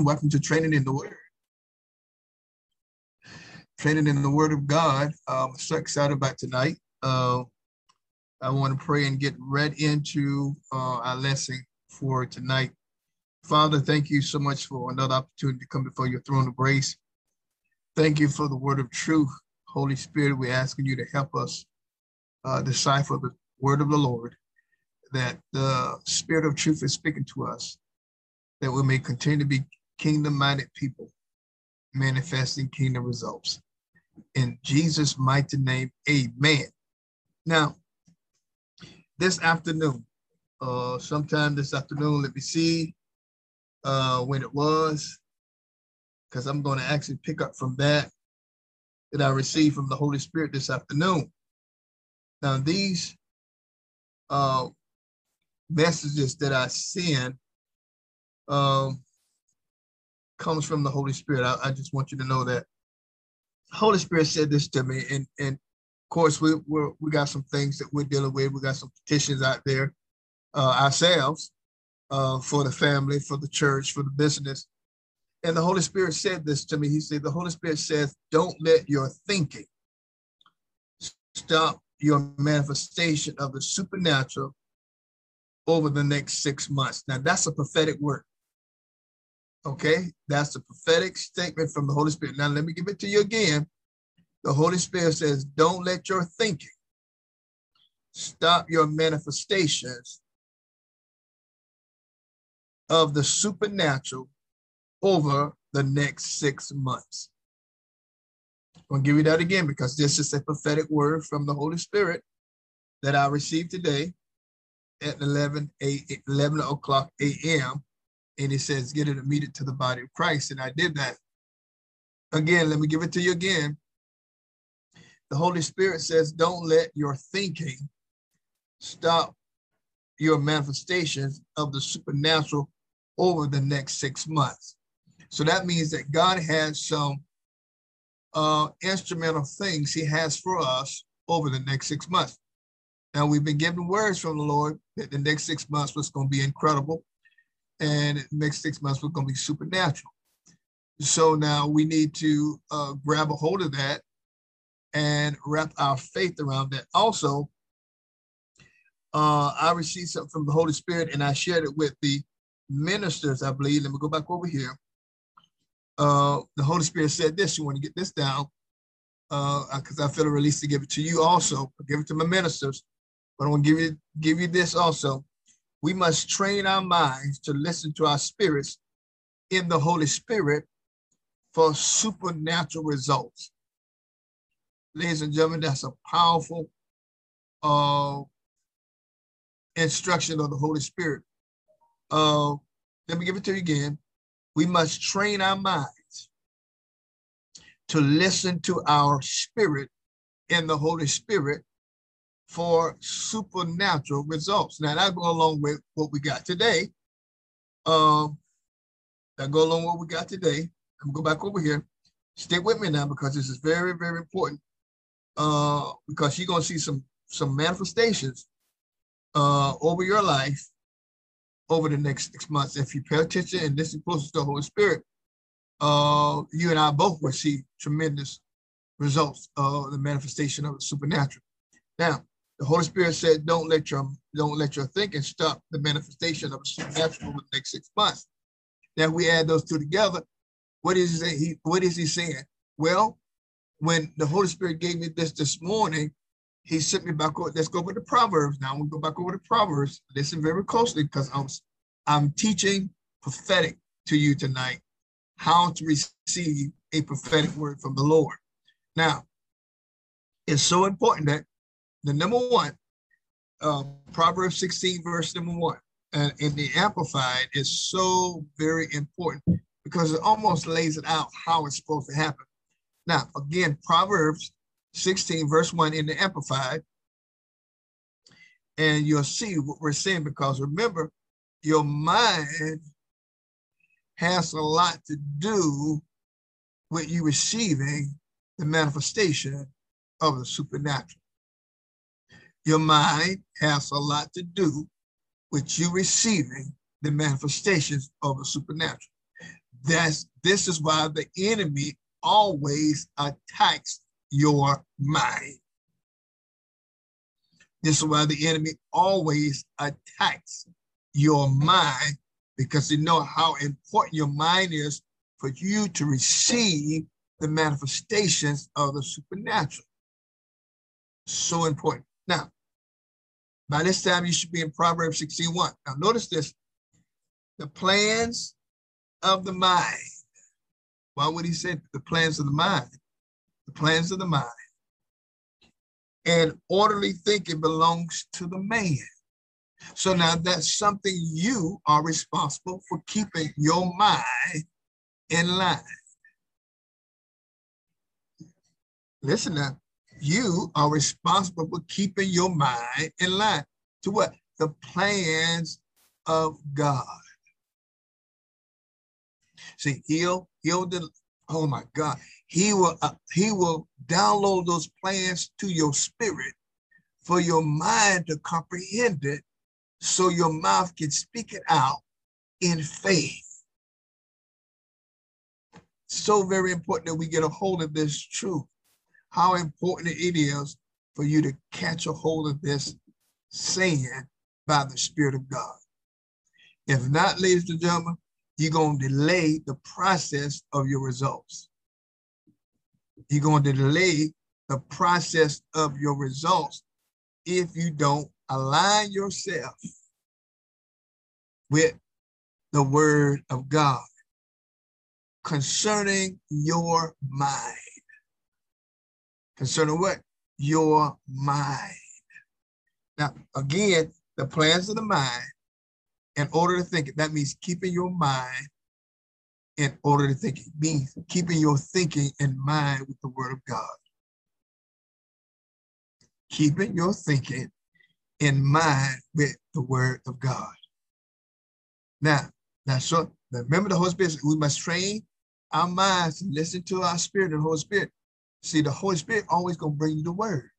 everyone. Welcome to Training in the Word. Training in the Word of God. I'm so excited about tonight. Uh, I want to pray and get right into uh, our lesson for tonight. Father, thank you so much for another opportunity to come before your throne of grace. Thank you for the word of truth. Holy Spirit, we're asking you to help us uh, decipher the word of the Lord, that the spirit of truth is speaking to us, that we may continue to be kingdom minded people, manifesting kingdom results. In Jesus' mighty name, amen. Now, this afternoon, uh, sometime this afternoon, let me see uh, when it was, because I'm going to actually pick up from that that I received from the Holy Spirit this afternoon. Now, these uh, messages that I send um, comes from the Holy Spirit. I, I just want you to know that Holy Spirit said this to me, and and of course we we we got some things that we're dealing with. We got some petitions out there uh, ourselves uh, for the family, for the church, for the business. And the Holy Spirit said this to me. He said, The Holy Spirit says, Don't let your thinking stop your manifestation of the supernatural over the next six months. Now, that's a prophetic word. Okay, that's a prophetic statement from the Holy Spirit. Now, let me give it to you again. The Holy Spirit says, Don't let your thinking stop your manifestations of the supernatural over the next six months. I'm going to give you that again because this is a prophetic word from the Holy Spirit that I received today at 11, 8, 11 o'clock a.m and it says get it immediate to the body of Christ. And I did that. Again, let me give it to you again. The Holy Spirit says, don't let your thinking stop your manifestations of the supernatural over the next six months. So that means that God has some uh, instrumental things he has for us over the next six months. Now we've been given words from the Lord that the next six months was going to be incredible and next six months we're going to be supernatural. So now we need to uh, grab a hold of that and wrap our faith around that. Also, uh, I received something from the Holy Spirit and I shared it with the ministers, I believe. Let me go back over here. Uh, the Holy Spirit said this. You want to get this down because uh, I feel a release to give it to you also. I give it to my ministers, but I want to give you give you this also we must train our minds to listen to our spirits in the Holy Spirit for supernatural results. Ladies and gentlemen, that's a powerful uh, instruction of the Holy Spirit. Uh, let me give it to you again. We must train our minds to listen to our spirit in the Holy Spirit for supernatural results. Now that go along with what we got today. Um, that go along with what we got today. I'm gonna go back over here. Stick with me now because this is very, very important. Uh, because you're gonna see some some manifestations uh over your life over the next six months. If you pay attention and listen close to the Holy Spirit, uh, you and I both will see tremendous results of the manifestation of the supernatural. Now, the Holy Spirit said, "Don't let your don't let your thinking stop the manifestation of supernatural over the next six months." Now we add those two together. What is he? What is he saying? Well, when the Holy Spirit gave me this this morning, he sent me back. Let's go over the Proverbs now. We'll go back over the Proverbs. Listen very closely because I'm I'm teaching prophetic to you tonight how to receive a prophetic word from the Lord. Now, it's so important that the number one, uh, Proverbs 16, verse number one, and in the Amplified is so very important because it almost lays it out how it's supposed to happen. Now, again, Proverbs 16, verse 1 in the Amplified, and you'll see what we're saying because remember, your mind has a lot to do with you receiving the manifestation of the supernatural. Your mind has a lot to do with you receiving the manifestations of the supernatural. That's this is why the enemy always attacks your mind. This is why the enemy always attacks your mind because they know how important your mind is for you to receive the manifestations of the supernatural. So important. Now, by this time, you should be in Proverbs 61. Now, notice this the plans of the mind. Why would he say the plans of the mind? The plans of the mind. And orderly thinking belongs to the man. So now that's something you are responsible for keeping your mind in line. Listen now, you are responsible for keeping your mind in line to what? The plans of God. See, he'll he'll oh my God, he will uh, he will download those plans to your spirit for your mind to comprehend it, so your mouth can speak it out in faith. So very important that we get a hold of this truth. How important it is for you to catch a hold of this saying by the Spirit of God. If not, ladies and gentlemen, you're going to delay the process of your results. You're going to delay the process of your results if you don't align yourself with the word of God concerning your mind. Concerning what? Your mind. Now, again, the plans of the mind in order to think it. That means keeping your mind in order to think it. Means keeping your thinking in mind with the word of God. Keeping your thinking in mind with the word of God. Now, now so remember the Holy Spirit, we must train our minds to listen to our spirit and Holy Spirit. See, the Holy Spirit always gonna bring you the word.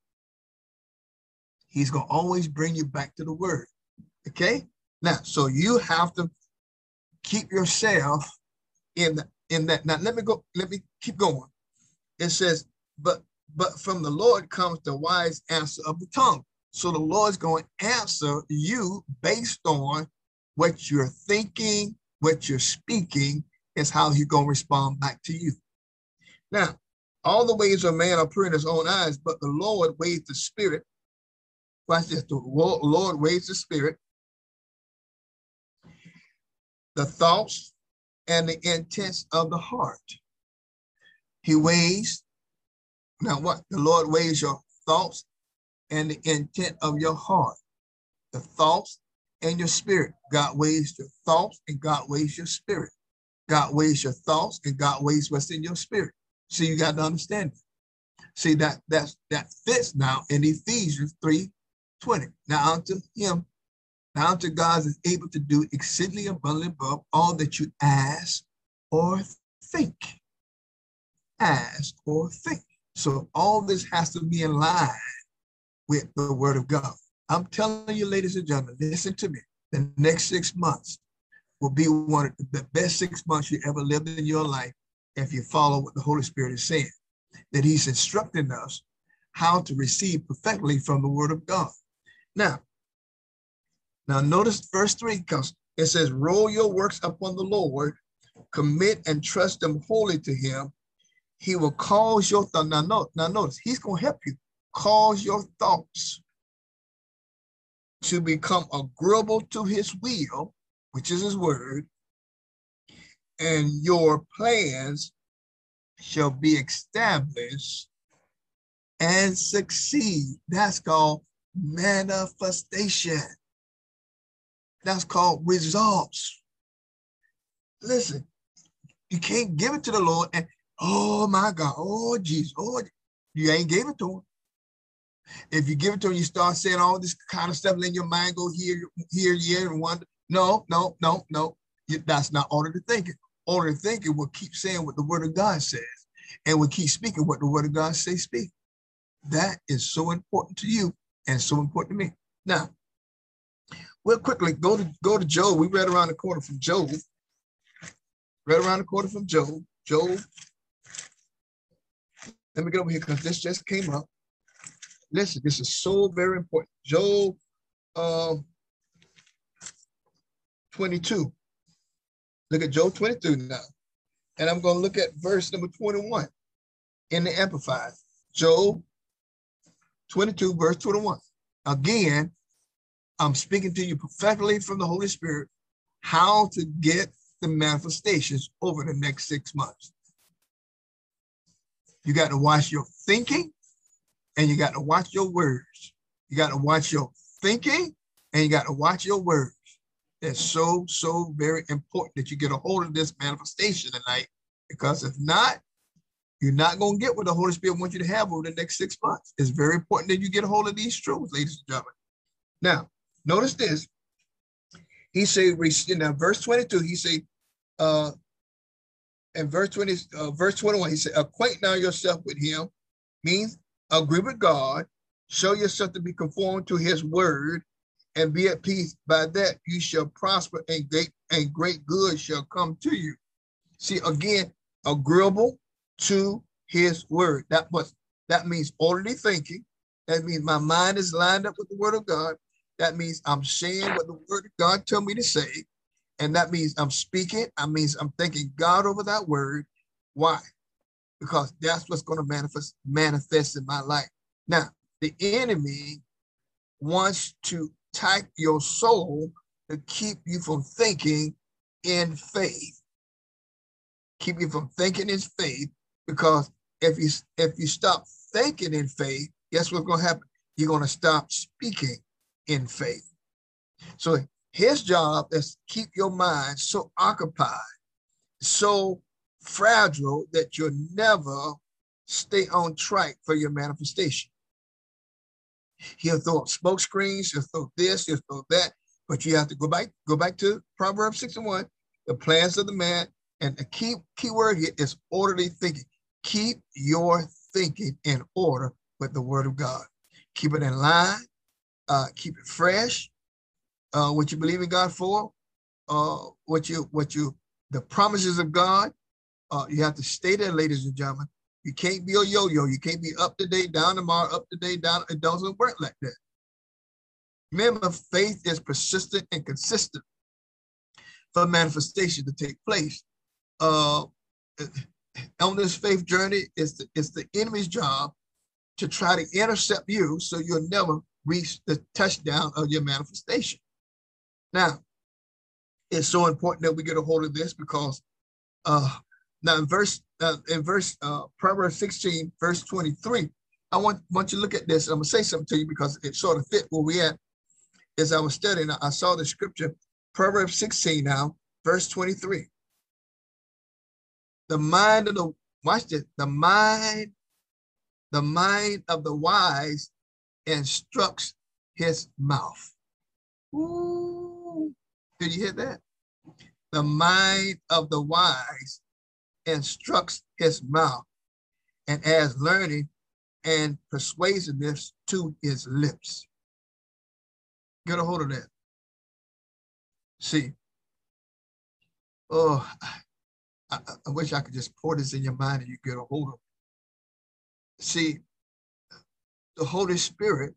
He's gonna always bring you back to the word. Okay? Now, so you have to keep yourself in in that. Now, let me go. Let me keep going. It says, but but from the Lord comes the wise answer of the tongue. So the Lord's going to answer you based on what you're thinking, what you're speaking, is how he's going to respond back to you. Now, all the ways of man are pure in his own eyes, but the Lord weighs the spirit. Watch this. The Lord weighs the spirit the thoughts and the intents of the heart. He weighs, now what? The Lord weighs your thoughts and the intent of your heart. The thoughts and your spirit. God weighs your thoughts and God weighs your spirit. God weighs your thoughts and God weighs what's in your spirit. So you got to understand it. See that that's that fits now in Ephesians 3 20. Now unto him now unto God is able to do exceedingly abundantly above all that you ask or think. Ask or think. So all this has to be in line with the word of God. I'm telling you, ladies and gentlemen, listen to me. The next six months will be one of the best six months you ever lived in your life if you follow what the Holy Spirit is saying. That He's instructing us how to receive perfectly from the Word of God. Now, now notice verse three because it says, roll your works upon the Lord, commit and trust them wholly to him. He will cause your thoughts. Now, no, now notice, he's going to help you cause your thoughts to become agreeable to his will, which is his word, and your plans shall be established and succeed. That's called manifestation. That's called results. Listen, you can't give it to the Lord and, oh my God, oh Jesus, oh, you ain't gave it to him. If you give it to him, you start saying all this kind of stuff, letting your mind go here, here, here, and wonder. No, no, no, no. That's not order to thinking. To thinking will keep saying what the word of God says and will keep speaking what the word of God says speak. That is so important to you and so important to me. Now, We'll quickly go to go to Job. We read around the corner from Job. right around the corner from Job. Job. Let me get over here because this just came up. Listen, this is so very important. Job um, 22. Look at Job 22 now. And I'm going to look at verse number 21 in the Amplified. Job 22, verse 21. Again, I'm speaking to you prophetically from the Holy Spirit how to get the manifestations over the next six months. You got to watch your thinking and you got to watch your words. You got to watch your thinking and you got to watch your words. It's so, so very important that you get a hold of this manifestation tonight because if not, you're not going to get what the Holy Spirit wants you to have over the next six months. It's very important that you get a hold of these truths, ladies and gentlemen. Now, notice this. He say, in verse 22, he say, uh, in verse 20, uh, verse 21, he said, acquaint now yourself with him, means agree with God, show yourself to be conformed to his word, and be at peace. By that you shall prosper, and great and great good shall come to you. See, again, agreeable to his word. That was that means orderly thinking. That means my mind is lined up with the word of God. That means I'm saying what the word of God told me to say. And that means I'm speaking. I means I'm thanking God over that word. Why? Because that's what's going to manifest manifest in my life. Now, the enemy wants to attack your soul to keep you from thinking in faith. Keep you from thinking in faith because if you if you stop thinking in faith, guess what's going to happen? You're going to stop speaking in faith. So his job is to keep your mind so occupied, so fragile that you'll never stay on track for your manifestation. He'll throw up smoke screens, he'll throw this, he'll throw that, but you have to go back, go back to Proverbs 61, the plans of the man, and the key key word here is orderly thinking. Keep your thinking in order with the word of God. Keep it in line, uh, keep it fresh. Uh, what you believe in God for, uh, what you what you the promises of God. Uh, you have to stay there, ladies and gentlemen. You can't be a yo-yo. You can't be up today, down tomorrow, up today, down. It doesn't work like that. Remember, faith is persistent and consistent for manifestation to take place. Uh, on this faith journey, it's the, it's the enemy's job to try to intercept you so you'll never reach the touchdown of your manifestation. Now, it's so important that we get a hold of this because uh, now in verse uh, in verse uh, Proverbs 16, verse 23, I want want you to look at this. I'm gonna say something to you because it sort of fit where we at. As I was studying, I saw the scripture, Proverbs 16 now, verse 23. The mind of the watch this, the mind, the mind of the wise instructs his mouth. Ooh, did you hear that? The mind of the wise instructs his mouth and adds learning and persuasiveness to his lips. Get a hold of that. See, oh, I, I wish I could just pour this in your mind and you get a hold of it. See, the Holy Spirit,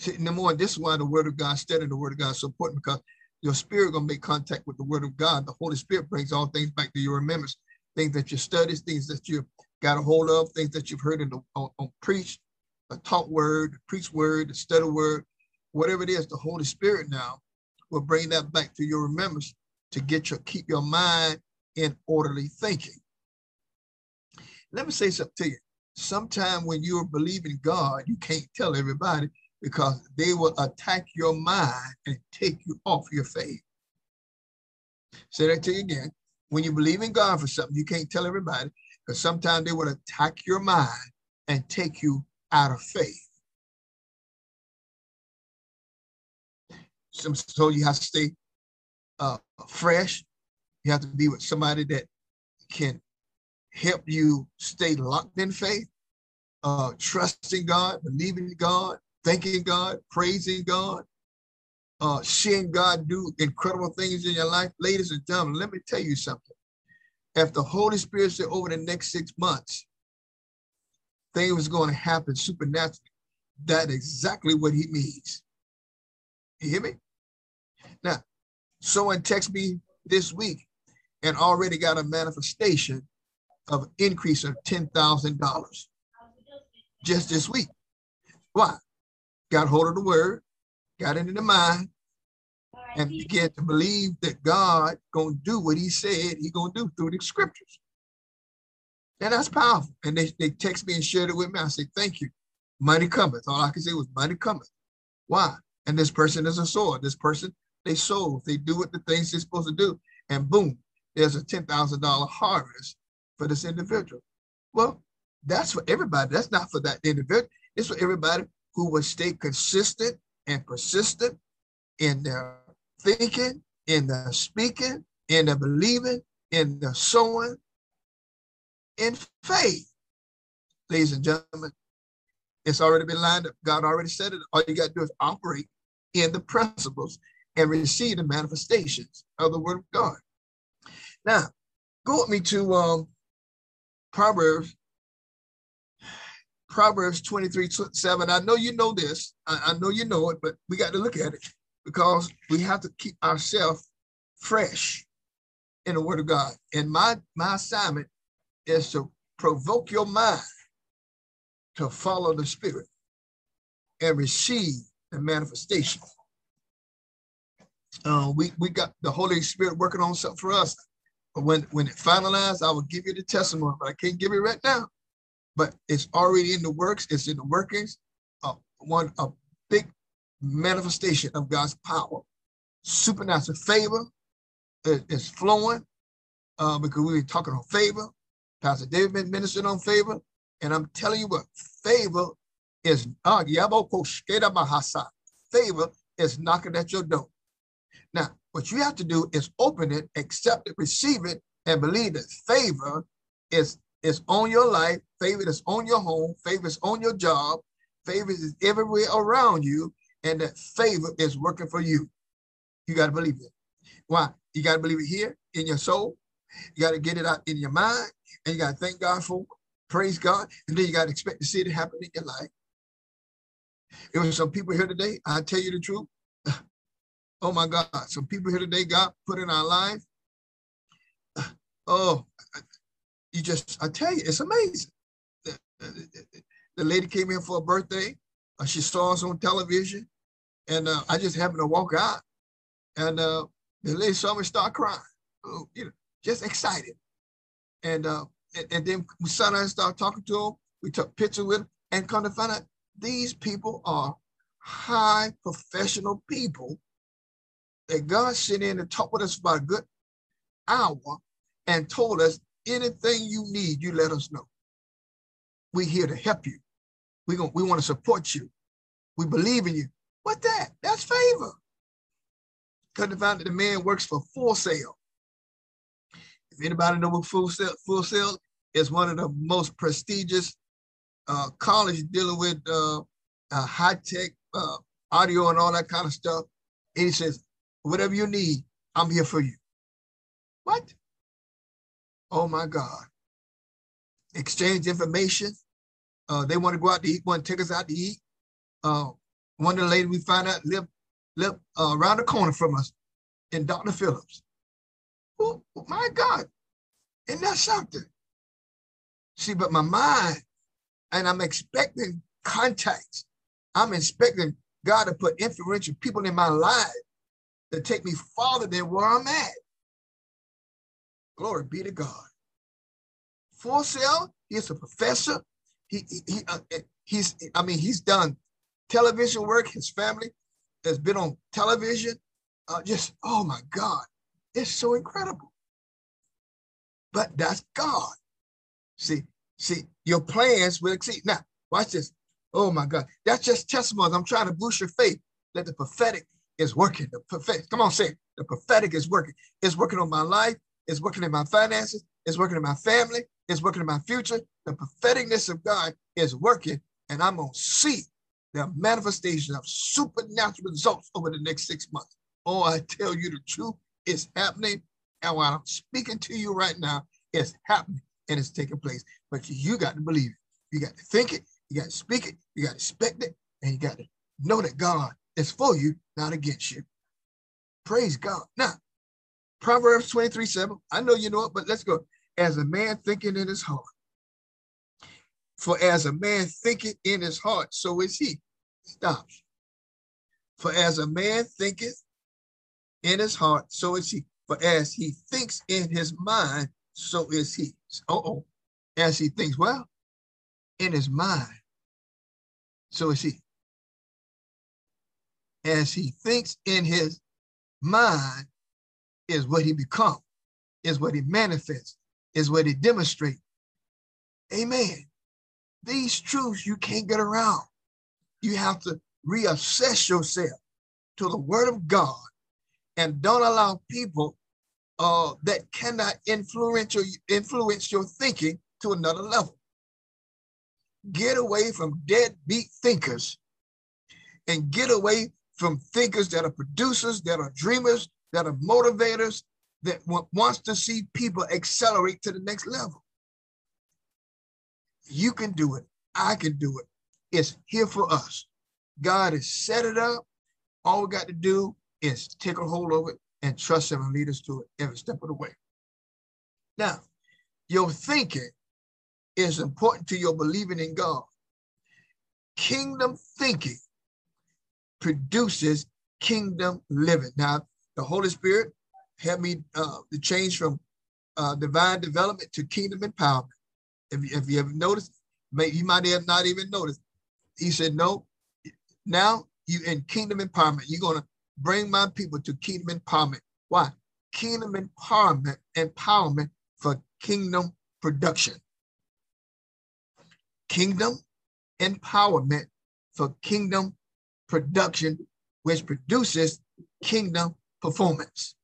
see, number one, this is why the Word of God, studying the Word of God is so important because your spirit gonna make contact with the word of God. The Holy Spirit brings all things back to your remembrance, things that you studied, things that you got a hold of, things that you've heard in the on, on a taught word, preach word, the study word, whatever it is, the Holy Spirit now will bring that back to your remembrance to get your keep your mind in orderly thinking. Let me say something to you. Sometime when you're believing God, you can't tell everybody because they will attack your mind and take you off your faith. Say that to you again. When you believe in God for something, you can't tell everybody because sometimes they will attack your mind and take you out of faith. So you have to stay uh, fresh. You have to be with somebody that can help you stay locked in faith, uh, trusting God, believing God, thanking God, praising God. uh, seeing God do incredible things in your life, ladies and gentlemen, let me tell you something. If the Holy Spirit said over the next six months, things going to happen supernaturally, that's exactly what he means. You hear me? Now, someone text me this week and already got a manifestation of increase of $10,000 just this week. Why? Got hold of the word, got into the mind, and began to believe that God gonna do what he said he gonna do through the scriptures. And that's powerful. And they, they text me and shared it with me. I said, thank you. Money cometh. All I can say was money cometh. Why? And this person is a sword. This person, they sold. They do what the things they're supposed to do. And boom, there's a $10,000 harvest for this individual. Well, that's for everybody. That's not for that individual. It's for everybody who would stay consistent and persistent in their thinking, in their speaking, in their believing, in their sowing, in faith. Ladies and gentlemen, it's already been lined up. God already said it. All you got to do is operate in the principles and receive the manifestations of the word of God. Now, go with me to um, Proverbs, Proverbs 23, 7. I know you know this. I, I know you know it, but we got to look at it because we have to keep ourselves fresh in the word of God. And my, my assignment is to provoke your mind to follow the spirit and receive the manifestation. Uh, we, we got the Holy Spirit working on something for us. But when, when it finalized, I will give you the testimony, but I can't give it right now. But it's already in the works, it's in the workings. of one a big manifestation of God's power. Supernatural favor is flowing uh, because we've been talking on favor. Pastor David been ministering on favor. And I'm telling you what, favor is uh, favor is knocking at your door. Now, what you have to do is open it, accept it, receive it, and believe that favor is, is on your life, favor is on your home, favor is on your job, favor is everywhere around you, and that favor is working for you. You got to believe it. Why? You got to believe it here in your soul. You got to get it out in your mind, and you got to thank God for it. Praise God. And then you got to expect to see it happen in your life. There were some people here today, I tell you the truth. Oh my God, some people here today God put in our life. Oh, you just, I tell you, it's amazing. The, the, the lady came in for a birthday. Uh, she saw us on television. And uh, I just happened to walk out. And uh, the lady saw me start crying, oh, you know, just excited. And uh, and, and then we sat down and started talking to them. We took pictures with them, and come to find out these people are high professional people that God sent in to talk with us for a good hour and told us anything you need, you let us know. We're here to help you. We, we want to support you. We believe in you. What that? That's favor. Come to find that the man works for Full Sail. If anybody know what Full Sail, Full Sail is one of the most prestigious uh, college dealing with uh, uh, high tech uh, audio and all that kind of stuff. And he says, whatever you need, I'm here for you. What? Oh my God. Exchange information. Uh, they want to go out to eat, want to take us out to eat. Uh, one of the ladies we find out live, live uh, around the corner from us in Dr. Phillips. Oh, my God. Isn't that something? See, but my mind, and I'm expecting contacts. I'm expecting God to put influential people in my life to take me farther than where I'm at. Glory be to God. Full Sail, he's a professor. He, he, he uh, he's, I mean, he's done television work. His family has been on television. Uh, just, oh my God, it's so incredible. But that's God. See, see, your plans will exceed. Now, watch this. Oh my God. That's just testimony. I'm trying to boost your faith that the prophetic is working. The prophetic, come on, say it. The prophetic is working. It's working on my life. It's working in my finances. It's working in my family. It's working in my future. The propheticness of God is working, and I'm going to see the manifestation of supernatural results over the next six months. Oh, I tell you the truth, it's happening. And while I'm speaking to you right now, it's happening and it's taking place. But you got to believe it. You got to think it, you got to speak it, you got to expect it, and you got to know that God is for you, not against you. Praise God. Now, Proverbs 23 7. I know you know it, but let's go. As a man thinking in his heart. For as a man thinketh in his heart, so is he. Stops. For as a man thinketh in his heart, so is he. For as he thinks in his mind, so is he. oh. As he thinks, well, in his mind, so is he. As he thinks in his mind, is what he becomes, is what he manifests, is what he demonstrates. Amen. These truths you can't get around. You have to reassess yourself to the word of God and don't allow people uh, that cannot influence your, influence your thinking to another level. Get away from deadbeat thinkers and get away from thinkers that are producers, that are dreamers, that are motivators, that wants to see people accelerate to the next level. You can do it. I can do it. It's here for us. God has set it up. All we got to do is take a hold of it and trust him and lead us to it every step of the way. Now, your thinking is important to your believing in God. Kingdom thinking produces kingdom living. Now, the Holy Spirit helped me uh, to change from uh, divine development to kingdom empowerment. If you, if you ever noticed, may, you might have not even noticed. He said, no, now you in kingdom empowerment. You're going to bring my people to kingdom empowerment. Why? Kingdom empowerment, empowerment for kingdom production. Kingdom empowerment for kingdom production, which produces kingdom performance.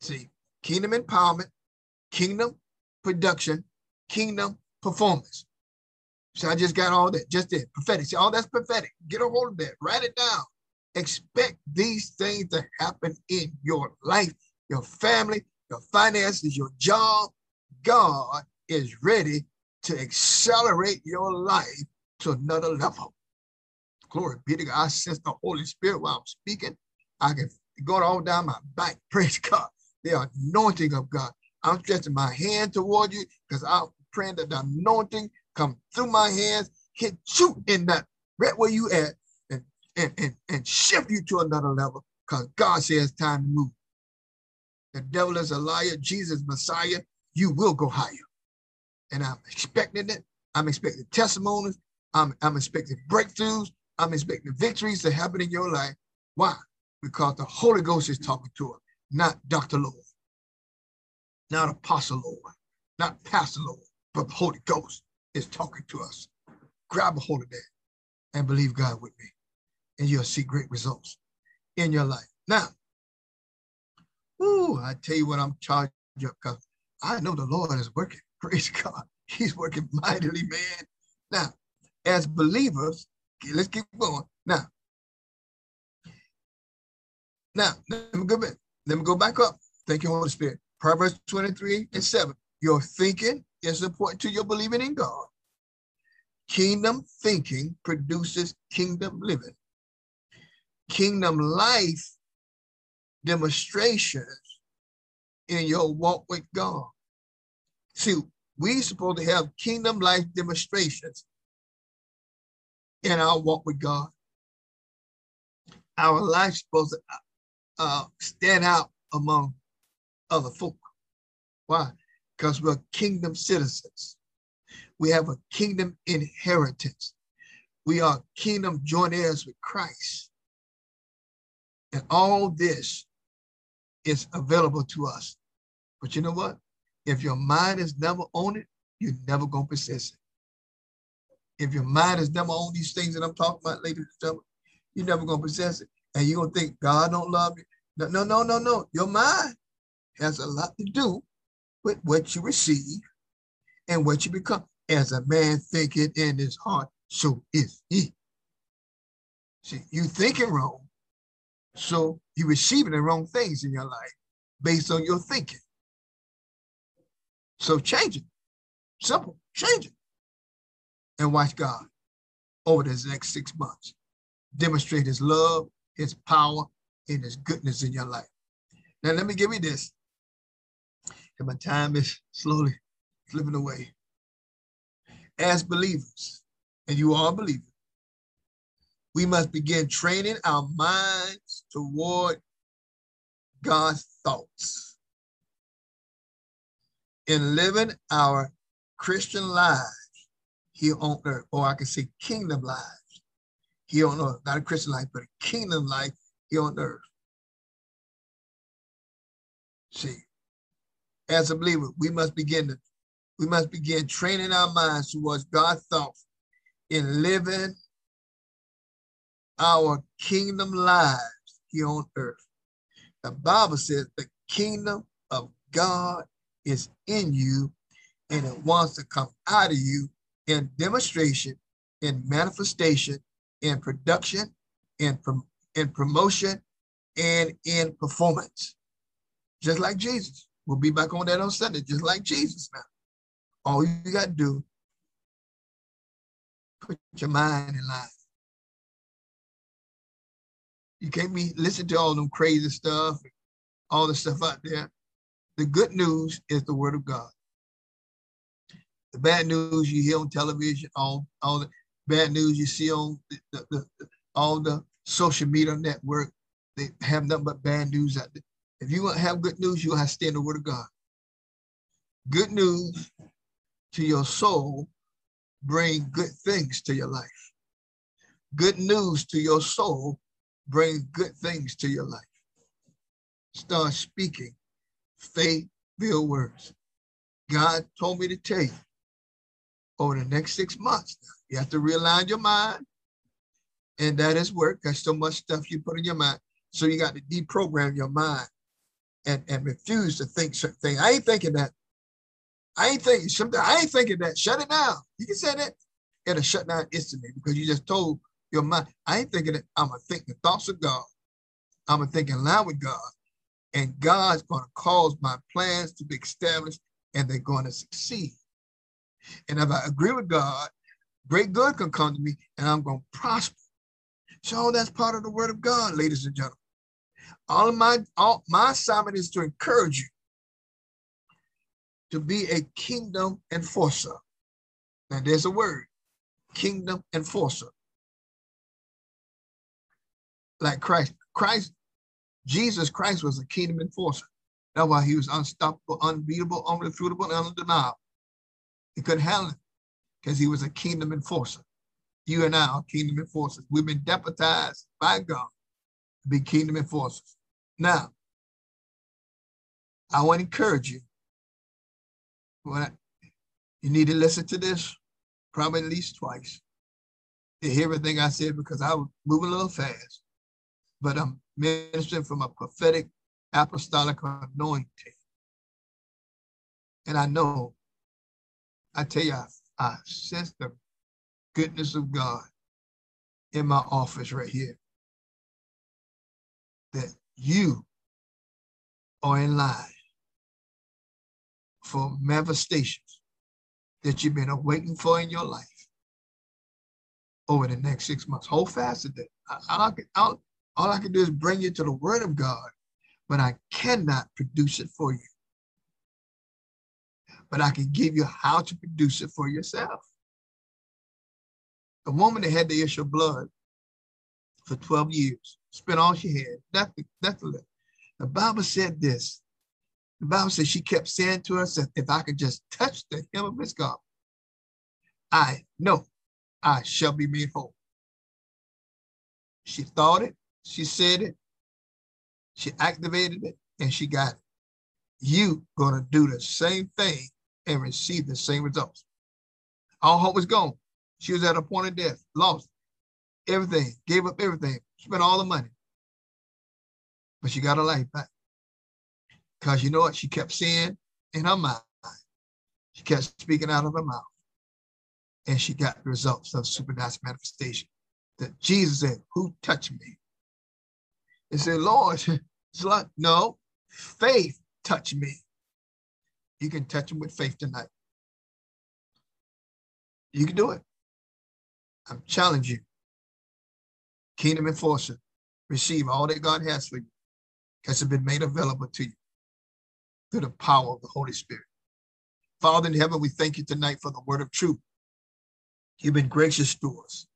See, kingdom empowerment, kingdom production, kingdom performance. So I just got all that, just that prophetic. See, all that's prophetic. Get a hold of that, write it down. Expect these things to happen in your life, your family, your finances, your job. God is ready to accelerate your life to another level. Glory be to God. I sense the Holy Spirit while I'm speaking. I can go all down my back. Praise God. The anointing of God. I'm stretching my hand toward you because I'm praying that the anointing come through my hands, hit you in that right where you at, and and and, and shift you to another level. Because God says time to move. The devil is a liar. Jesus, Messiah, you will go higher. And I'm expecting it. I'm expecting testimonies. I'm, I'm expecting breakthroughs. I'm expecting victories to happen in your life. Why? Because the Holy Ghost is talking to us, not Dr. Lord, not Apostle Lord, not Pastor Lord, but the Holy Ghost is talking to us. Grab a hold of that and believe God with me, and you'll see great results in your life. Now, ooh, I tell you what, I'm charged up because I know the Lord is working. Praise God. He's working mightily, man. Now, as believers, let's keep going. Now, now let me go back. Let me go back up. Thank you, Holy Spirit. Proverbs 23 and 7. Your thinking is important to your believing in God. Kingdom thinking produces kingdom living. Kingdom life demonstrations in your walk with God. See, we supposed to have kingdom life demonstrations in our walk with God. Our life's supposed to uh, stand out among other folk. Why? Because we're kingdom citizens. We have a kingdom inheritance. We are kingdom joint heirs with Christ. And all this is available to us. But you know what? If your mind is never on it, you're never going to possess it. If your mind is never on these things that I'm talking about, ladies and gentlemen, you're never gonna possess it. And you're gonna think God don't love you. No, no, no, no, no. Your mind has a lot to do with what you receive and what you become. As a man thinketh in his heart, so is he. See, you thinking wrong, so you're receiving the wrong things in your life based on your thinking. So change it. Simple. Change it. And watch God over this next six months. Demonstrate his love, his power, and his goodness in your life. Now, let me give you this. And my time is slowly slipping away. As believers, and you are believers, we must begin training our minds toward God's thoughts. In living our Christian lives here on earth, or I can say kingdom lives here on earth, not a Christian life, but a kingdom life here on earth. See, as a believer, we must begin to, we must begin training our minds towards God's thoughts in living our kingdom lives here on earth. The Bible says the kingdom of God is in you and it wants to come out of you in demonstration, in manifestation, in production, in, in promotion, and in performance. Just like Jesus. We'll be back on that on Sunday, just like Jesus now. All you got to do, put your mind in line. You can't be listen to all them crazy stuff, all the stuff out there. The good news is the word of God. The bad news you hear on television, all, all the bad news you see on the, the, the, all the social media network, they have nothing but bad news out there. If you want to have good news, you have to stay in the word of God. Good news to your soul bring good things to your life. Good news to your soul bring good things to your life. Start speaking faith-filled words. God told me to tell you over the next six months, you have to realign your mind. And that is work. There's so much stuff you put in your mind. So you got to deprogram your mind and, and refuse to think certain things. I ain't thinking that. I ain't thinking something. I ain't thinking that. Shut it down. You can say that. It'll shut down instantly because you just told your mind. I ain't thinking that. I'm gonna think the thoughts of God. I'm gonna think in line with God. And God's gonna cause my plans to be established and they're gonna succeed. And if I agree with God, great good can come to me and I'm gonna prosper. So that's part of the word of God, ladies and gentlemen. All of my all my assignment is to encourage you to be a kingdom enforcer. Now there's a word, kingdom enforcer like Christ. Christ, Jesus Christ was a kingdom enforcer. That's why he was unstoppable, unbeatable, unrefutable, and undeniable. He couldn't handle it because he was a kingdom enforcer. You and I are kingdom enforcers. We've been deputized by God to be kingdom enforcers. Now, I want to encourage you. When you need to listen to this probably at least twice to hear everything I said because I was moving a little fast but I'm ministering from a prophetic apostolic anointing. And I know, I tell you, I, I sense the goodness of God in my office right here. That you are in line for manifestations that you've been waiting for in your life over the next six months. Hold fast to that. I, I, I, all I can do is bring you to the word of God, but I cannot produce it for you. But I can give you how to produce it for yourself. A woman that had the issue of blood for 12 years, spent all she had. That's the, that's the, the Bible said this. The Bible says she kept saying to herself, if I could just touch the hem of his garment, I know I shall be made whole. She thought it, she said it, she activated it, and she got it. You gonna do the same thing and receive the same results. All hope was gone. She was at a point of death, lost everything, gave up everything, spent all the money. But she got her life back. Because you know what? She kept saying in her mind, she kept speaking out of her mouth. and she got the results of supernatural manifestation. That Jesus said, Who touched me? And said, Lord, it's like, no, faith touched me. You can touch him with faith tonight. You can do it. I'm challenging you. Kingdom enforcer, receive all that God has for you because it's been made available to you through the power of the Holy Spirit. Father in heaven, we thank you tonight for the word of truth. You've been gracious to us.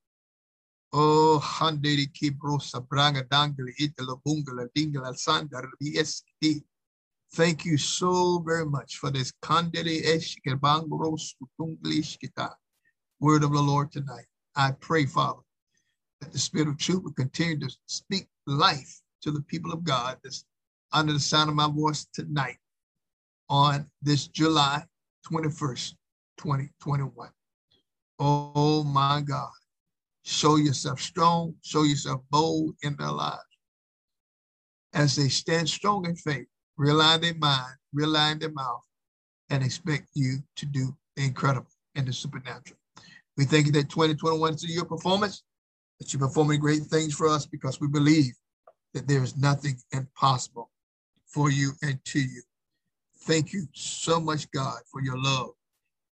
Oh, handeri kibrosa branga dangli itala bungala dingala sandar BSD. Thank you so very much for this word of the Lord tonight. I pray, Father, that the Spirit of truth will continue to speak life to the people of God that's under the sound of my voice tonight on this July 21st, 2021. Oh my God. Show yourself strong, show yourself bold in their lives. As they stand strong in faith, realign their mind, realign their mouth, and expect you to do the incredible and the supernatural. We thank you that 2021 is your performance, that you're performing great things for us because we believe that there is nothing impossible for you and to you. Thank you so much, God, for your love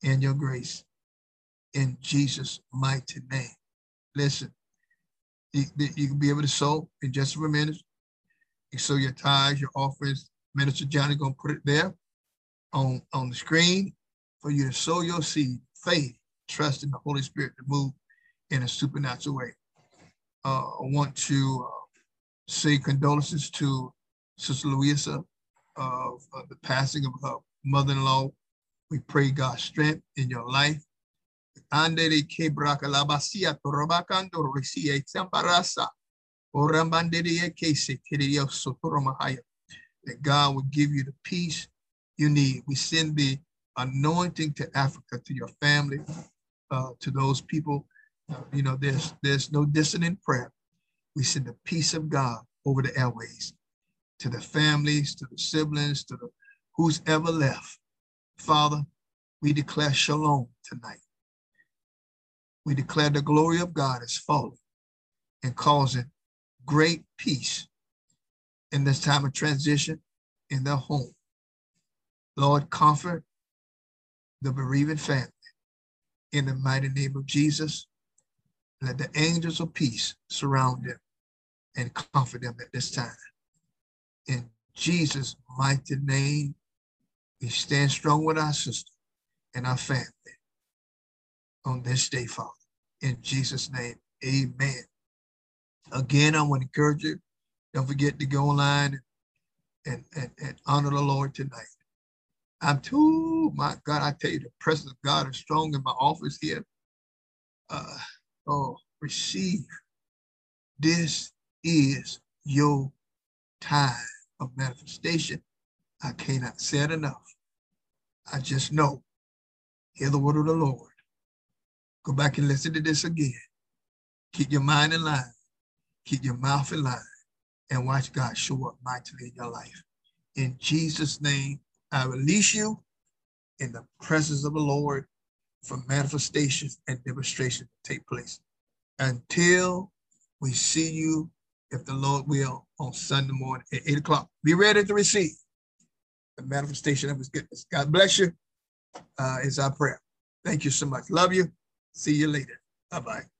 and your grace in Jesus' mighty name. Listen, you, you can be able to sow in just a minute. You sow your tithes, your offerings. Minister Johnny gonna put it there on, on the screen for you to sow your seed, faith, trust in the Holy Spirit to move in a supernatural way. Uh, I want to uh, say condolences to Sister Louisa of, of the passing of her mother-in-law. We pray God's strength in your life. That God will give you the peace you need. We send the anointing to Africa, to your family, uh, to those people. Uh, you know, there's there's no dissonant prayer. We send the peace of God over the airways to the families, to the siblings, to the who's ever left. Father, we declare shalom tonight. We declare the glory of God is falling and causing great peace in this time of transition in their home. Lord, comfort the bereaved family in the mighty name of Jesus. Let the angels of peace surround them and comfort them at this time. In Jesus' mighty name, we stand strong with our sister and our family on this day, Father. In Jesus' name, amen. Again, I want to encourage you, don't forget to go online and, and, and honor the Lord tonight. I'm too, my God, I tell you, the presence of God is strong in my office here. Uh, oh, receive. This is your time of manifestation. I cannot say it enough. I just know. Hear the word of the Lord. Go back and listen to this again. Keep your mind in line. Keep your mouth in line. And watch God show up mightily in your life. In Jesus' name, I release you in the presence of the Lord for manifestations and demonstrations to take place. Until we see you if the Lord will, on Sunday morning at 8 o'clock. Be ready to receive the manifestation of his goodness. God bless you, uh, is our prayer. Thank you so much. Love you. See you later. Bye-bye.